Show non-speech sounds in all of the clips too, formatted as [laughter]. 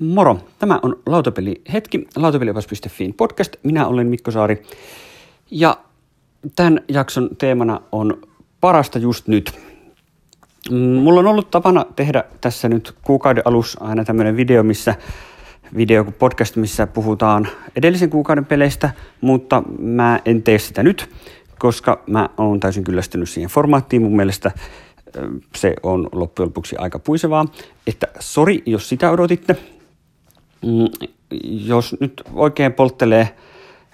Moro, tämä on Lautapeli hetki, lautapeliopas.fiin podcast. Minä olen Mikko Saari ja tämän jakson teemana on parasta just nyt. Mulla on ollut tapana tehdä tässä nyt kuukauden alussa aina tämmöinen video, missä video podcast, missä puhutaan edellisen kuukauden peleistä, mutta mä en tee sitä nyt, koska mä oon täysin kyllästynyt siihen formaattiin. Mun mielestä se on loppujen lopuksi aika puisevaa, että sori, jos sitä odotitte. Mm, jos nyt oikein polttelee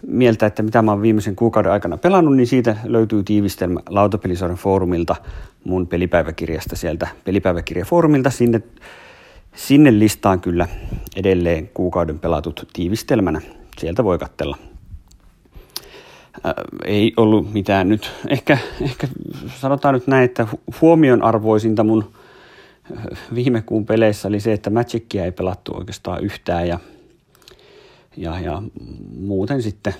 mieltä, että mitä mä oon viimeisen kuukauden aikana pelannut, niin siitä löytyy tiivistelmä Lautapelisoiden foorumilta, mun pelipäiväkirjasta sieltä pelipäiväkirjafoorumilta. Sinne, sinne listaan kyllä edelleen kuukauden pelatut tiivistelmänä. Sieltä voi katsella ei ollut mitään nyt. Ehkä, ehkä sanotaan nyt näin, että huomionarvoisinta mun viime kuun peleissä oli se, että Magicia ei pelattu oikeastaan yhtään ja, ja, ja muuten sitten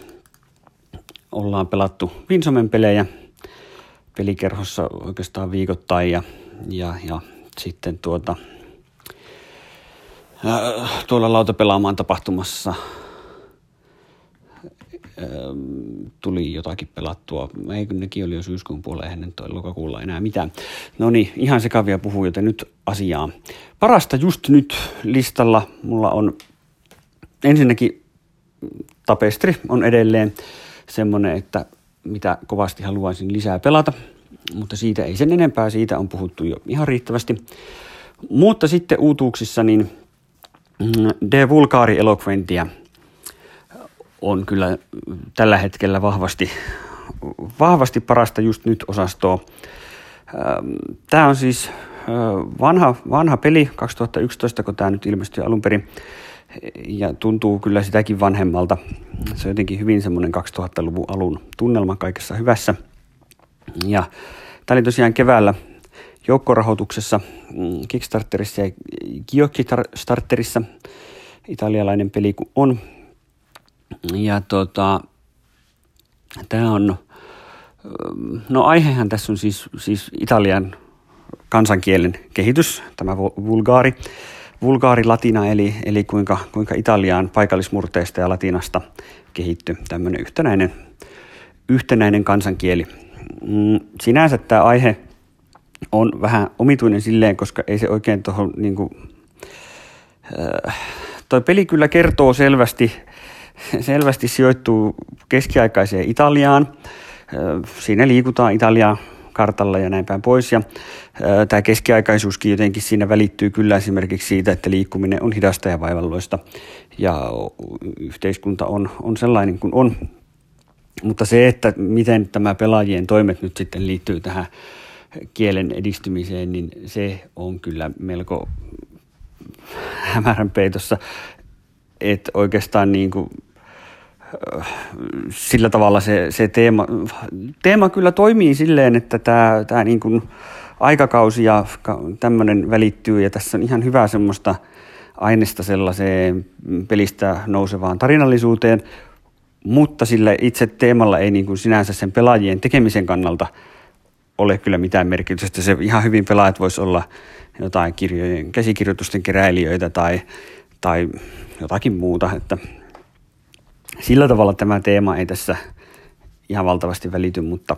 ollaan pelattu Vinsomen pelejä pelikerhossa oikeastaan viikoittain ja, ja, ja sitten tuota, tuolla lautapelaamaan tapahtumassa tuli jotakin pelattua. Ei nekin oli jo syyskuun puolella, eihän toi lokakuulla enää mitään. No niin, ihan sekavia puhuu, joten nyt asiaan. Parasta just nyt listalla mulla on ensinnäkin Tapestri on edelleen semmoinen, että mitä kovasti haluaisin lisää pelata, mutta siitä ei sen enempää, siitä on puhuttu jo ihan riittävästi. Mutta sitten uutuuksissa niin mm, De Vulgaari Eloquentia – on kyllä tällä hetkellä vahvasti, vahvasti parasta just nyt osastoa. Ähm, tämä on siis vanha, vanha peli 2011, kun tämä nyt ilmestyi alun perin, ja tuntuu kyllä sitäkin vanhemmalta. Se on jotenkin hyvin semmoinen 2000-luvun alun tunnelma kaikessa hyvässä. Ja tämä oli tosiaan keväällä joukkorahoituksessa mm, Kickstarterissa ja Kickstarterissa italialainen peli kun on, ja tota, tämä on, no aihehan tässä on siis, siis Italian kansankielen kehitys, tämä vulgaari, vulgaari latina, eli, eli kuinka, kuinka Italiaan paikallismurteista ja latinasta kehittyi tämmöinen yhtenäinen, yhtenäinen kansankieli. Mm, sinänsä tämä aihe on vähän omituinen silleen, koska ei se oikein tuohon niin kuin, äh, toi peli kyllä kertoo selvästi [laughs] selvästi sijoittuu keskiaikaiseen Italiaan. Siinä liikutaan Italiaa kartalla ja näin päin pois. Ja tämä keskiaikaisuuskin jotenkin siinä välittyy kyllä esimerkiksi siitä, että liikkuminen on hidasta ja vaivalloista ja yhteiskunta on, on sellainen kuin on. Mutta se, että miten tämä pelaajien toimet nyt sitten liittyy tähän kielen edistymiseen, niin se on kyllä melko hämärän peitossa että oikeastaan niin kuin, sillä tavalla se, se teema, teema kyllä toimii silleen, että tämä, tämä niin kuin aikakausi ja tämmöinen välittyy ja tässä on ihan hyvä semmoista aineesta sellaiseen pelistä nousevaan tarinallisuuteen, mutta sillä itse teemalla ei niin kuin sinänsä sen pelaajien tekemisen kannalta ole kyllä mitään merkitystä. Se ihan hyvin pelaajat voisi olla jotain kirjojen, käsikirjoitusten keräilijöitä tai, tai jotakin muuta, että sillä tavalla tämä teema ei tässä ihan valtavasti välity, mutta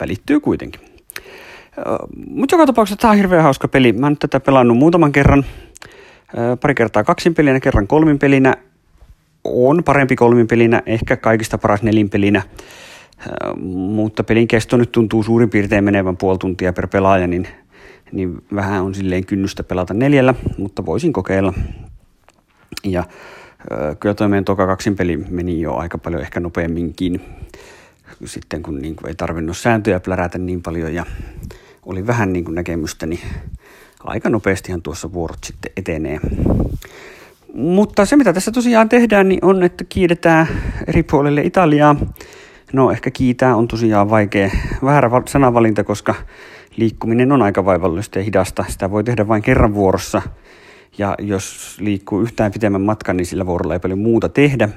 välittyy kuitenkin. Mutta joka tapauksessa tämä on hirveän hauska peli. Mä oon tätä pelannut muutaman kerran. Pari kertaa kaksin pelinä, kerran kolmin pelinä. On parempi kolmin pelinä, ehkä kaikista paras nelin pelinä. Mutta pelin kesto nyt tuntuu suurin piirtein menevän puoli tuntia per pelaaja, niin, niin vähän on silleen kynnystä pelata neljällä, mutta voisin kokeilla. Ja kyllä tuo meidän toka kaksin peli meni jo aika paljon ehkä nopeamminkin sitten kun niin kuin ei tarvinnut sääntöjä plärätä niin paljon ja oli vähän niin kuin näkemystä, niin aika nopeastihan tuossa vuorot sitten etenee. Mutta se mitä tässä tosiaan tehdään niin on, että kiidetään eri puolille Italiaa. No ehkä kiitää on tosiaan vaikea, väärä sanavalinta, koska liikkuminen on aika vaivallista ja hidasta. Sitä voi tehdä vain kerran vuorossa – ja jos liikkuu yhtään pitemmän matkan, niin sillä vuorolla ei paljon muuta tehdä.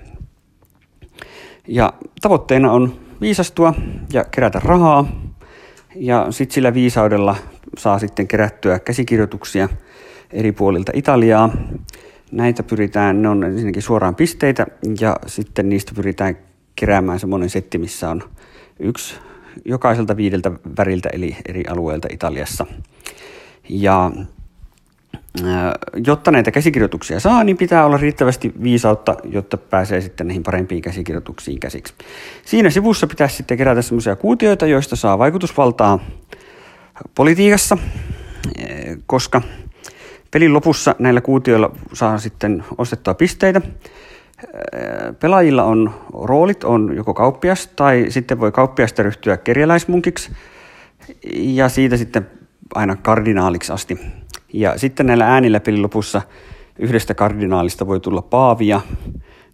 Ja tavoitteena on viisastua ja kerätä rahaa. Ja sitten sillä viisaudella saa sitten kerättyä käsikirjoituksia eri puolilta Italiaa. Näitä pyritään, ne on ensinnäkin suoraan pisteitä ja sitten niistä pyritään keräämään semmoinen setti, missä on yksi jokaiselta viideltä väriltä eli eri alueilta Italiassa. Ja jotta näitä käsikirjoituksia saa, niin pitää olla riittävästi viisautta, jotta pääsee sitten näihin parempiin käsikirjoituksiin käsiksi. Siinä sivussa pitäisi sitten kerätä semmoisia kuutioita, joista saa vaikutusvaltaa politiikassa, koska pelin lopussa näillä kuutioilla saa sitten ostettua pisteitä. Pelaajilla on roolit, on joko kauppias tai sitten voi kauppiasta ryhtyä kerjäläismunkiksi ja siitä sitten aina kardinaaliksi asti. Ja sitten näillä äänillä lopussa yhdestä kardinaalista voi tulla paavia,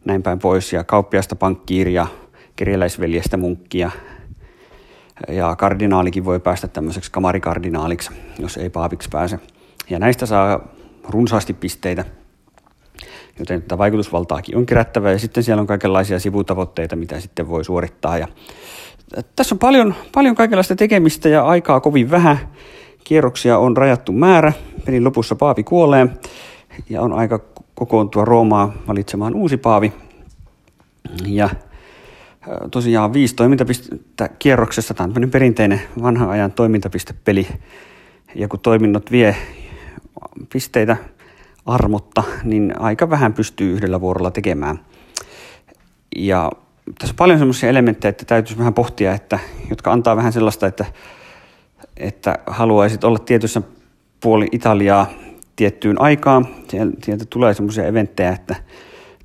näin päin pois, ja kauppiasta pankkiiria, kerjäläisveljestä munkkia. Ja kardinaalikin voi päästä tämmöiseksi kamarikardinaaliksi, jos ei paaviksi pääse. Ja näistä saa runsaasti pisteitä, joten tätä vaikutusvaltaakin on kerättävä. Ja sitten siellä on kaikenlaisia sivutavoitteita, mitä sitten voi suorittaa. Ja tässä on paljon, paljon kaikenlaista tekemistä ja aikaa kovin vähän. Kierroksia on rajattu määrä. Pelin lopussa paavi kuolee ja on aika kokoontua Roomaa valitsemaan uusi paavi. Ja tosiaan viisi toimintapistettä kierroksessa. Tämä on perinteinen vanhan ajan toimintapistepeli. Ja kun toiminnot vie pisteitä armotta, niin aika vähän pystyy yhdellä vuorolla tekemään. Ja tässä on paljon sellaisia elementtejä, että täytyisi vähän pohtia, että, jotka antaa vähän sellaista, että että haluaisit olla tietyssä puoli Italiaa tiettyyn aikaan. Sieltä tulee semmoisia eventtejä, että,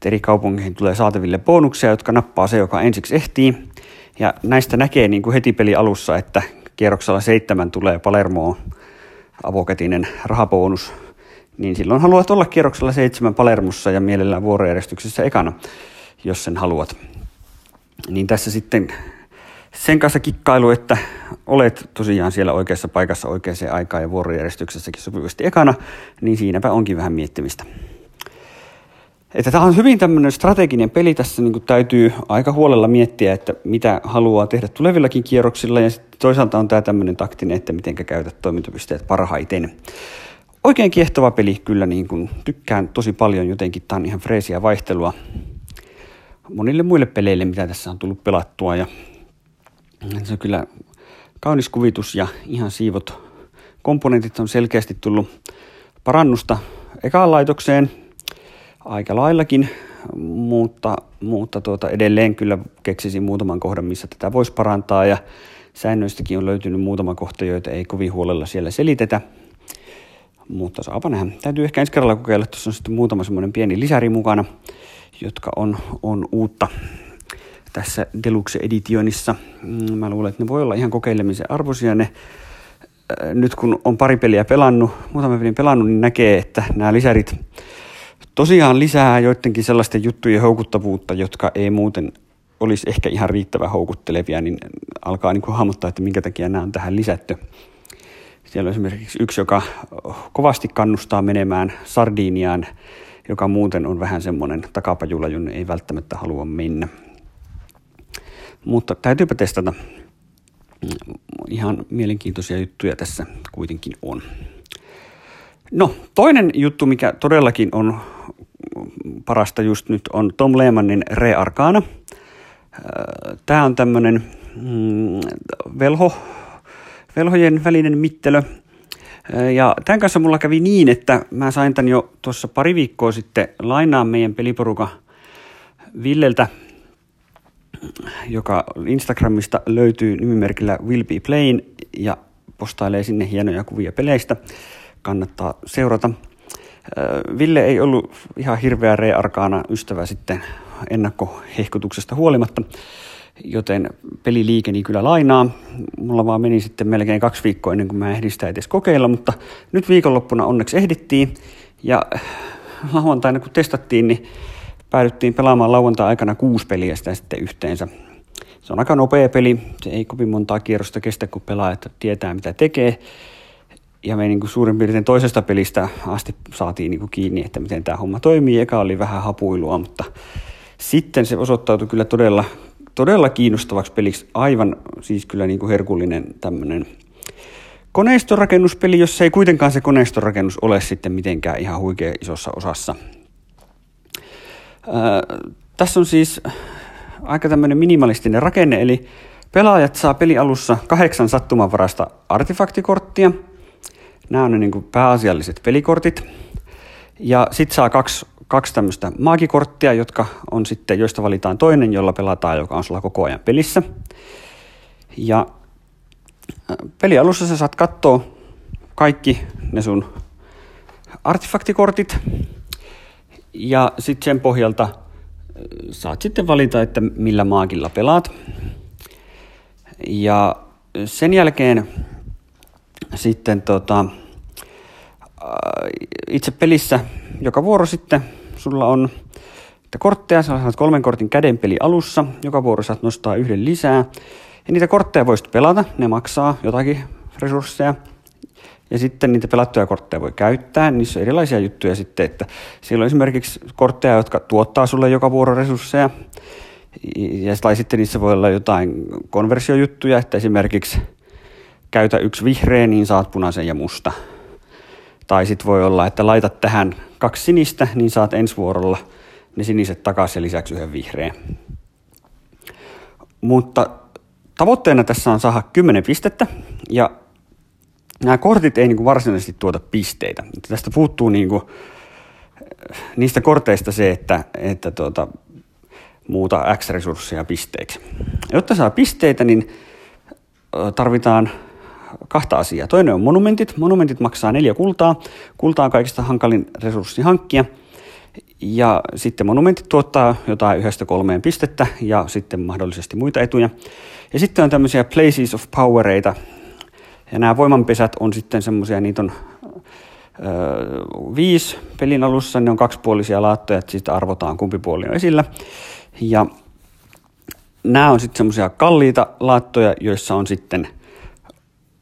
eri kaupunkeihin tulee saataville bonuksia, jotka nappaa se, joka ensiksi ehtii. Ja näistä näkee niin kuin heti peli alussa, että kierroksella seitsemän tulee Palermoon avoketinen rahabonus, niin silloin haluat olla kierroksella seitsemän Palermussa ja mielellään vuorojärjestyksessä ekana, jos sen haluat. Niin tässä sitten sen kanssa kikkailu, että olet tosiaan siellä oikeassa paikassa oikeaan aikaan ja vuorojärjestyksessäkin sopivasti ekana, niin siinäpä onkin vähän miettimistä. Että tämä on hyvin tämmöinen strateginen peli, tässä niin kuin täytyy aika huolella miettiä, että mitä haluaa tehdä tulevillakin kierroksilla ja sitten toisaalta on tämä tämmöinen taktinen, että miten käytät toimintapisteet parhaiten. Oikein kiehtova peli kyllä, niin kuin tykkään tosi paljon jotenkin, tämä on ihan freesiä vaihtelua monille muille peleille, mitä tässä on tullut pelattua ja se on kyllä kaunis kuvitus ja ihan siivot komponentit on selkeästi tullut parannusta ekaan laitokseen aika laillakin, mutta, mutta tuota, edelleen kyllä keksisin muutaman kohdan, missä tätä voisi parantaa ja säännöistäkin on löytynyt muutama kohta, joita ei kovin huolella siellä selitetä. Mutta saapa nähdä. Täytyy ehkä ensi kerralla kokeilla, tuossa on sitten muutama semmoinen pieni lisäri mukana, jotka on, on uutta tässä Deluxe-editionissa. Mm, mä luulen, että ne voi olla ihan kokeilemisen arvoisia. Ne, äh, nyt kun on pari peliä pelannut, muutama pelin pelannut, niin näkee, että nämä lisärit tosiaan lisää joidenkin sellaisten juttujen houkuttavuutta, jotka ei muuten olisi ehkä ihan riittävän houkuttelevia, niin alkaa niin kuin hahmottaa, että minkä takia nämä on tähän lisätty. Siellä on esimerkiksi yksi, joka kovasti kannustaa menemään Sardiniaan, joka muuten on vähän semmoinen takapajula, jonne ei välttämättä halua mennä. Mutta täytyypä testata. Ihan mielenkiintoisia juttuja tässä kuitenkin on. No, toinen juttu, mikä todellakin on parasta just nyt, on Tom Lehmanin Re Arcana. Tämä on tämmöinen mm, velho, velhojen välinen mittelö. Ja tämän kanssa mulla kävi niin, että mä sain tämän jo tuossa pari viikkoa sitten lainaa meidän peliporuka Villeltä joka Instagramista löytyy nimimerkillä Will Be Playing ja postailee sinne hienoja kuvia peleistä. Kannattaa seurata. Ville ei ollut ihan hirveä rearkaana ystävä sitten ennakkohehkutuksesta huolimatta, joten peli liikeni kyllä lainaa. Mulla vaan meni sitten melkein kaksi viikkoa ennen kuin mä ehdin sitä edes kokeilla, mutta nyt viikonloppuna onneksi ehdittiin. Ja lauantaina kun testattiin, niin päädyttiin pelaamaan lauantai-aikana kuusi peliä sitä sitten yhteensä. Se on aika nopea peli, se ei kovin montaa kierrosta kestä, kun että tietää mitä tekee. Ja me niin kuin suurin piirtein toisesta pelistä asti saatiin niin kuin kiinni, että miten tämä homma toimii. Eka oli vähän hapuilua, mutta sitten se osoittautui kyllä todella, todella kiinnostavaksi peliksi. Aivan siis kyllä niin kuin herkullinen tämmöinen koneistorakennuspeli, jos ei kuitenkaan se koneistorakennus ole sitten mitenkään ihan huikea isossa osassa tässä on siis aika tämmöinen minimalistinen rakenne, eli pelaajat saa pelialussa kahdeksan sattumanvarasta artefaktikorttia. Nämä on ne niin kuin pääasialliset pelikortit. Ja sitten saa kaksi, kaksi tämmöistä maagikorttia, jotka on sitten, joista valitaan toinen, jolla pelataan, joka on sulla koko ajan pelissä. Ja pelialussa sä saat katsoa kaikki ne sun artefaktikortit. Ja sitten sen pohjalta saat sitten valita, että millä maagilla pelaat. Ja sen jälkeen sitten tota, itse pelissä joka vuoro sitten sulla on että kortteja, sä saat kolmen kortin kädenpeli alussa, joka vuoro saat nostaa yhden lisää. Ja niitä kortteja voisit pelata, ne maksaa jotakin resursseja. Ja sitten niitä pelattuja kortteja voi käyttää, niissä on erilaisia juttuja sitten, että siellä on esimerkiksi kortteja, jotka tuottaa sulle joka vuoro resursseja, ja, sitten niissä voi olla jotain konversiojuttuja, että esimerkiksi käytä yksi vihreä, niin saat punaisen ja musta. Tai sitten voi olla, että laitat tähän kaksi sinistä, niin saat ensi vuorolla ne siniset takaisin ja lisäksi yhden vihreän. Mutta tavoitteena tässä on saada 10 pistettä ja nämä kortit ei niin kuin varsinaisesti tuota pisteitä. Tästä puuttuu niin kuin, niistä korteista se, että, että tuota, muuta X-resursseja pisteiksi. Jotta saa pisteitä, niin tarvitaan kahta asiaa. Toinen on monumentit. Monumentit maksaa neljä kultaa. Kulta on kaikista hankalin resurssi hankkia. Ja sitten monumentit tuottaa jotain yhdestä kolmeen pistettä ja sitten mahdollisesti muita etuja. Ja sitten on tämmöisiä places of powereita. Ja nämä voimanpesät on sitten semmoisia, niitä on öö, viisi pelin alussa, ne on kaksipuolisia laattoja, että siitä arvotaan kumpi puoli on esillä. Ja nämä on sitten semmoisia kalliita laattoja, joissa on sitten,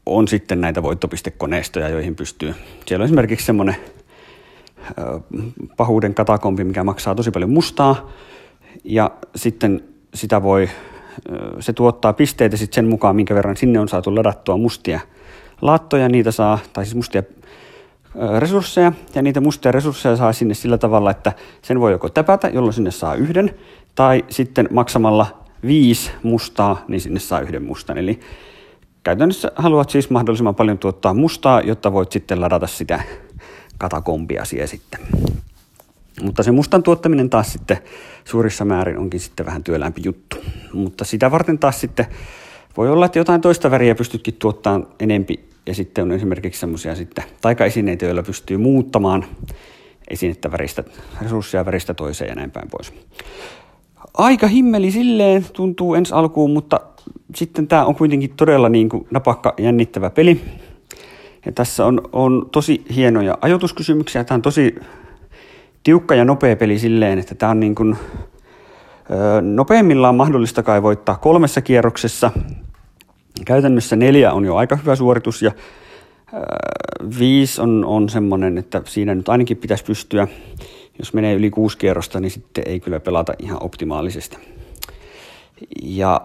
on sitten näitä voittopistekoneistoja, joihin pystyy. Siellä on esimerkiksi semmoinen pahuuden katakompi, mikä maksaa tosi paljon mustaa, ja sitten sitä voi, se tuottaa pisteitä sitten sen mukaan, minkä verran sinne on saatu ladattua mustia laattoja, niitä saa, tai siis mustia resursseja, ja niitä mustia resursseja saa sinne sillä tavalla, että sen voi joko täpätä, jolloin sinne saa yhden, tai sitten maksamalla viisi mustaa, niin sinne saa yhden mustan. Eli käytännössä haluat siis mahdollisimman paljon tuottaa mustaa, jotta voit sitten ladata sitä katakompia siihen sitten. Mutta se mustan tuottaminen taas sitten suurissa määrin onkin sitten vähän työlämpi juttu. Mutta sitä varten taas sitten voi olla, että jotain toista väriä pystytkin tuottamaan enempi ja sitten on esimerkiksi semmoisia sitten taikaesineitä, joilla pystyy muuttamaan esinettä väristä, resursseja väristä toiseen ja näin päin pois. Aika himmeli silleen tuntuu ensi alkuun, mutta sitten tämä on kuitenkin todella niin kuin napakka jännittävä peli. Ja tässä on, on tosi hienoja ajoituskysymyksiä. Tämä on tosi tiukka ja nopea peli silleen, että tämä on niin kuin, nopeimmillaan mahdollista kai voittaa kolmessa kierroksessa. Käytännössä neljä on jo aika hyvä suoritus ja viisi on, on semmoinen, että siinä nyt ainakin pitäisi pystyä jos menee yli kuusi kierrosta, niin sitten ei kyllä pelata ihan optimaalisesti. Ja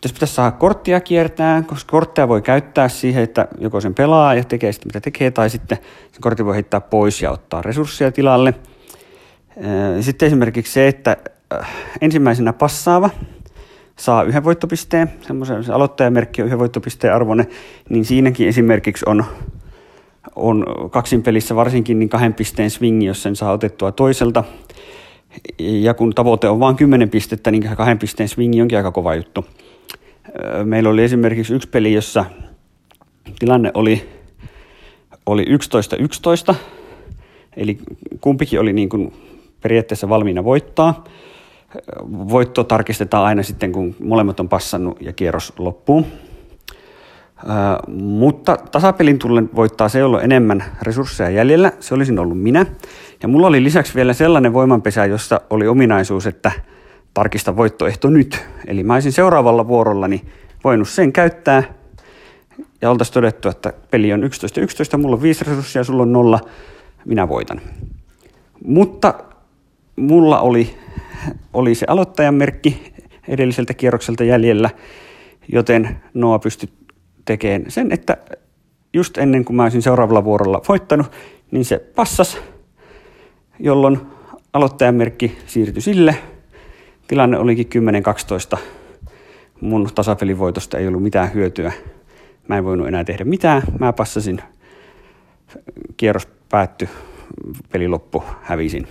tässä pitäisi saada korttia kiertää, koska korttia voi käyttää siihen, että joko sen pelaa ja tekee sitä, mitä tekee, tai sitten sen kortin voi heittää pois ja ottaa resursseja tilalle. Sitten esimerkiksi se, että ensimmäisenä passaava saa yhden voittopisteen, semmoisen se aloittajamerkki on yhden voittopisteen arvone, niin siinäkin esimerkiksi on on kaksin pelissä varsinkin niin kahden pisteen swingi, jos sen saa otettua toiselta. Ja kun tavoite on vain 10 pistettä, niin kahden pisteen swingi onkin aika kova juttu. Meillä oli esimerkiksi yksi peli, jossa tilanne oli, oli 11-11, eli kumpikin oli niin kuin periaatteessa valmiina voittaa. Voitto tarkistetaan aina sitten, kun molemmat on passannut ja kierros loppuu mutta tasapelin tullen voittaa se, jolla enemmän resursseja jäljellä. Se olisin ollut minä. Ja mulla oli lisäksi vielä sellainen voimanpesä, jossa oli ominaisuus, että tarkista voittoehto nyt. Eli mä olisin seuraavalla vuorollani voinut sen käyttää ja oltaisiin todettu, että peli on 11 11, mulla on 5 resursseja, sulla on nolla, minä voitan. Mutta mulla oli, oli se aloittajan merkki edelliseltä kierrokselta jäljellä, joten Noa pystyi tekemään sen, että just ennen kuin mä olisin seuraavalla vuorolla voittanut, niin se passas, jolloin aloittajamerkki siirtyi sille. Tilanne olikin 10-12. Mun tasapelivoitosta ei ollut mitään hyötyä. Mä en voinut enää tehdä mitään. Mä passasin. Kierros päättyi. Peli loppu. Hävisin.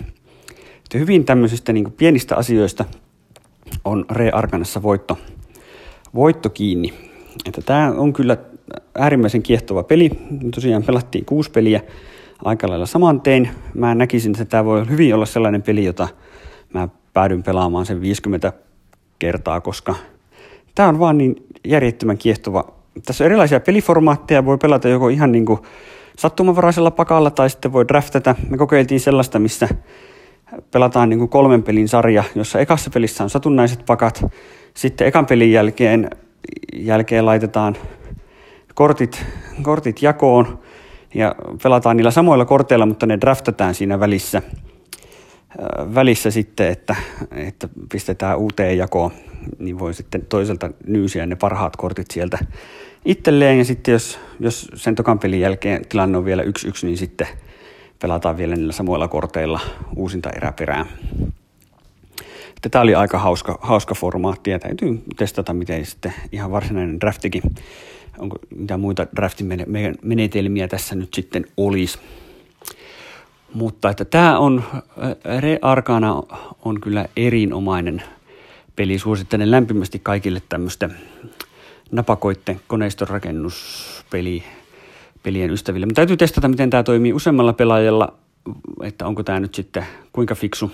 Sitten hyvin tämmöisistä niin pienistä asioista on Re Arkanassa voitto, voitto kiinni. Että tämä on kyllä äärimmäisen kiehtova peli. Tosiaan pelattiin kuusi peliä aika lailla saman tein. Mä näkisin, että tämä voi hyvin olla sellainen peli, jota mä päädyn pelaamaan sen 50 kertaa, koska tämä on vaan niin järjettömän kiehtova. Tässä on erilaisia peliformaatteja, voi pelata joko ihan niin kuin sattumanvaraisella pakalla tai sitten voi draftata. Me kokeiltiin sellaista, missä pelataan niin kuin kolmen pelin sarja, jossa ekassa pelissä on satunnaiset pakat, sitten ekan pelin jälkeen, jälkeen laitetaan kortit, kortit jakoon ja pelataan niillä samoilla korteilla, mutta ne draftataan siinä välissä, välissä sitten, että, että pistetään uuteen jakoon, niin voi sitten toiselta nyysiä ne parhaat kortit sieltä itselleen ja sitten jos, jos sen tokan pelin jälkeen tilanne on vielä yksi yksi, niin sitten pelataan vielä niillä samoilla korteilla uusinta eräperää. Tämä oli aika hauska, hauska formaatti ja täytyy testata, miten sitten ihan varsinainen draftikin onko mitä muita draftin menetelmiä tässä nyt sitten olisi. Mutta että tämä on, Re Arcana on kyllä erinomainen peli. Suosittelen lämpimästi kaikille tämmöistä napakoitten koneistonrakennuspeli pelien ystäville. Mutta täytyy testata, miten tämä toimii useammalla pelaajalla, että onko tämä nyt sitten kuinka fiksu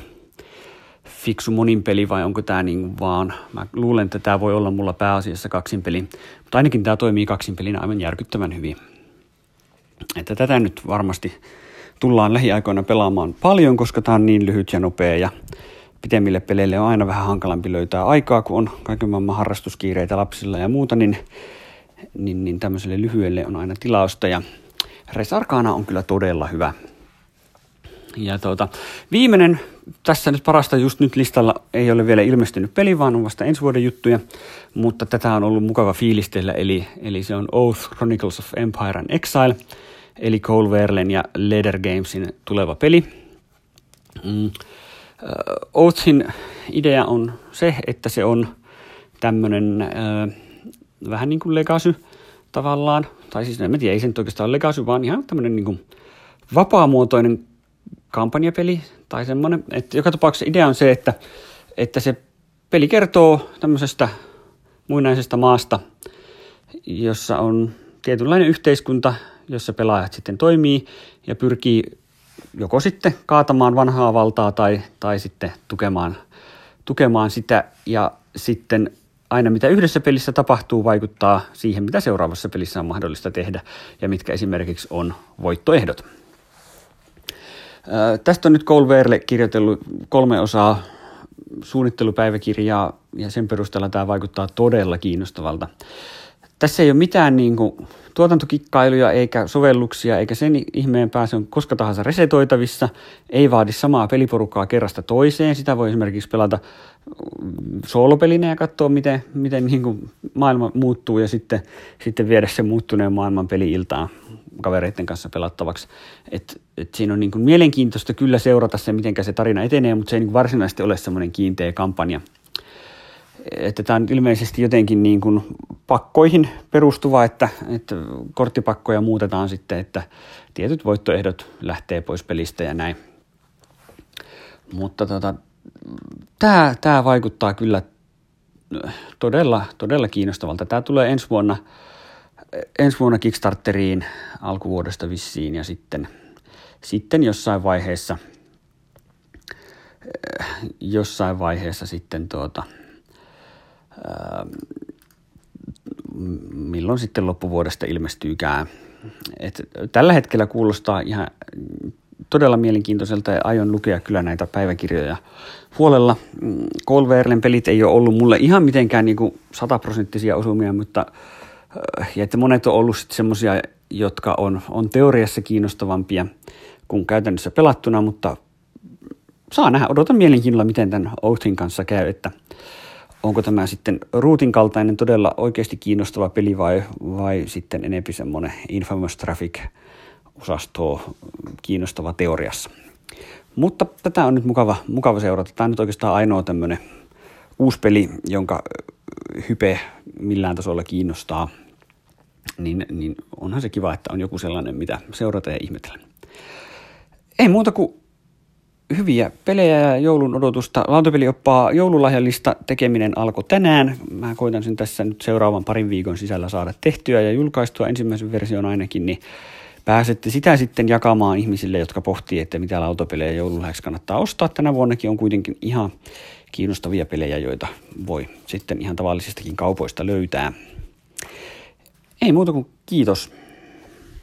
fiksu monin peli vai onko tämä niin vaan, mä luulen, että tämä voi olla mulla pääasiassa kaksin peli, mutta ainakin tämä toimii kaksin pelinä aivan järkyttävän hyvin. Että tätä nyt varmasti tullaan lähiaikoina pelaamaan paljon, koska tämä on niin lyhyt ja nopea ja pitemmille peleille on aina vähän hankalampi löytää aikaa, kun on kaiken maailman harrastuskiireitä lapsilla ja muuta, niin, niin, niin tämmöiselle lyhyelle on aina tilausta ja Res Arcana on kyllä todella hyvä. Ja tuota, viimeinen tässä nyt parasta just nyt listalla ei ole vielä ilmestynyt peli, vaan on vasta ensi vuoden juttuja, mutta tätä on ollut mukava fiilistellä, eli, eli se on Oath Chronicles of Empire and Exile, eli Cole Verlen ja Leader Gamesin tuleva peli. Mm. Oathin idea on se, että se on tämmöinen äh, vähän niin kuin legacy tavallaan, tai siis en tiedä, ei se nyt oikeastaan ole legacy, vaan ihan tämmöinen niin kuin vapaamuotoinen kampanjapeli tai semmoinen. Että joka tapauksessa idea on se, että, että se peli kertoo tämmöisestä muinaisesta maasta, jossa on tietynlainen yhteiskunta, jossa pelaajat sitten toimii ja pyrkii joko sitten kaatamaan vanhaa valtaa tai, tai sitten tukemaan, tukemaan sitä ja sitten aina mitä yhdessä pelissä tapahtuu vaikuttaa siihen, mitä seuraavassa pelissä on mahdollista tehdä ja mitkä esimerkiksi on voittoehdot. Tästä on nyt Cole Verle kirjoitellut kolme osaa suunnittelupäiväkirjaa ja sen perusteella tämä vaikuttaa todella kiinnostavalta. Tässä ei ole mitään niin kuin, tuotantokikkailuja eikä sovelluksia eikä sen ihmeempää, se on koska tahansa resetoitavissa, ei vaadi samaa peliporukkaa kerrasta toiseen, sitä voi esimerkiksi pelata soolopelinä ja katsoa, miten, miten niin kuin maailma muuttuu ja sitten, sitten viedä se muuttuneen maailman peli-iltaan kavereiden kanssa pelattavaksi. Et, et siinä on niin kuin mielenkiintoista kyllä seurata se, miten se tarina etenee, mutta se ei niin kuin varsinaisesti ole semmoinen kiinteä kampanja. Että tämä on ilmeisesti jotenkin niin kuin pakkoihin perustuva, että, että korttipakkoja muutetaan sitten, että tietyt voittoehdot lähtee pois pelistä ja näin. Mutta tota, tämä, tämä vaikuttaa kyllä todella, todella kiinnostavalta. Tämä tulee ensi vuonna, ensi vuonna Kickstarteriin alkuvuodesta vissiin ja sitten, sitten jossain vaiheessa jossain vaiheessa sitten tuota, milloin sitten loppuvuodesta ilmestyykään. Et tällä hetkellä kuulostaa ihan todella mielenkiintoiselta ja aion lukea kyllä näitä päiväkirjoja huolella. Colverlen pelit ei ole ollut mulle ihan mitenkään niin sataprosenttisia osumia, mutta ja että monet on ollut semmoisia, jotka on, on teoriassa kiinnostavampia kuin käytännössä pelattuna, mutta saa nähdä, odotan mielenkiinnolla, miten tämän Oathin kanssa käy, että onko tämä sitten ruutin kaltainen todella oikeasti kiinnostava peli vai, vai sitten enempi semmoinen Infamous Traffic osastoa kiinnostava teoriassa. Mutta tätä on nyt mukava, mukava seurata. Tämä on nyt oikeastaan ainoa tämmöinen uusi peli, jonka hype millään tasolla kiinnostaa. Niin, niin onhan se kiva, että on joku sellainen, mitä seurata ja ihmetellä. Ei muuta kuin hyviä pelejä ja joulun odotusta. Lautapelioppaa joululahjallista tekeminen alkoi tänään. Mä koitan sen tässä nyt seuraavan parin viikon sisällä saada tehtyä ja julkaistua ensimmäisen version ainakin, niin pääsette sitä sitten jakamaan ihmisille, jotka pohtii, että mitä lautapelejä joululahjaksi kannattaa ostaa. Tänä vuonnakin on kuitenkin ihan kiinnostavia pelejä, joita voi sitten ihan tavallisistakin kaupoista löytää. Ei muuta kuin kiitos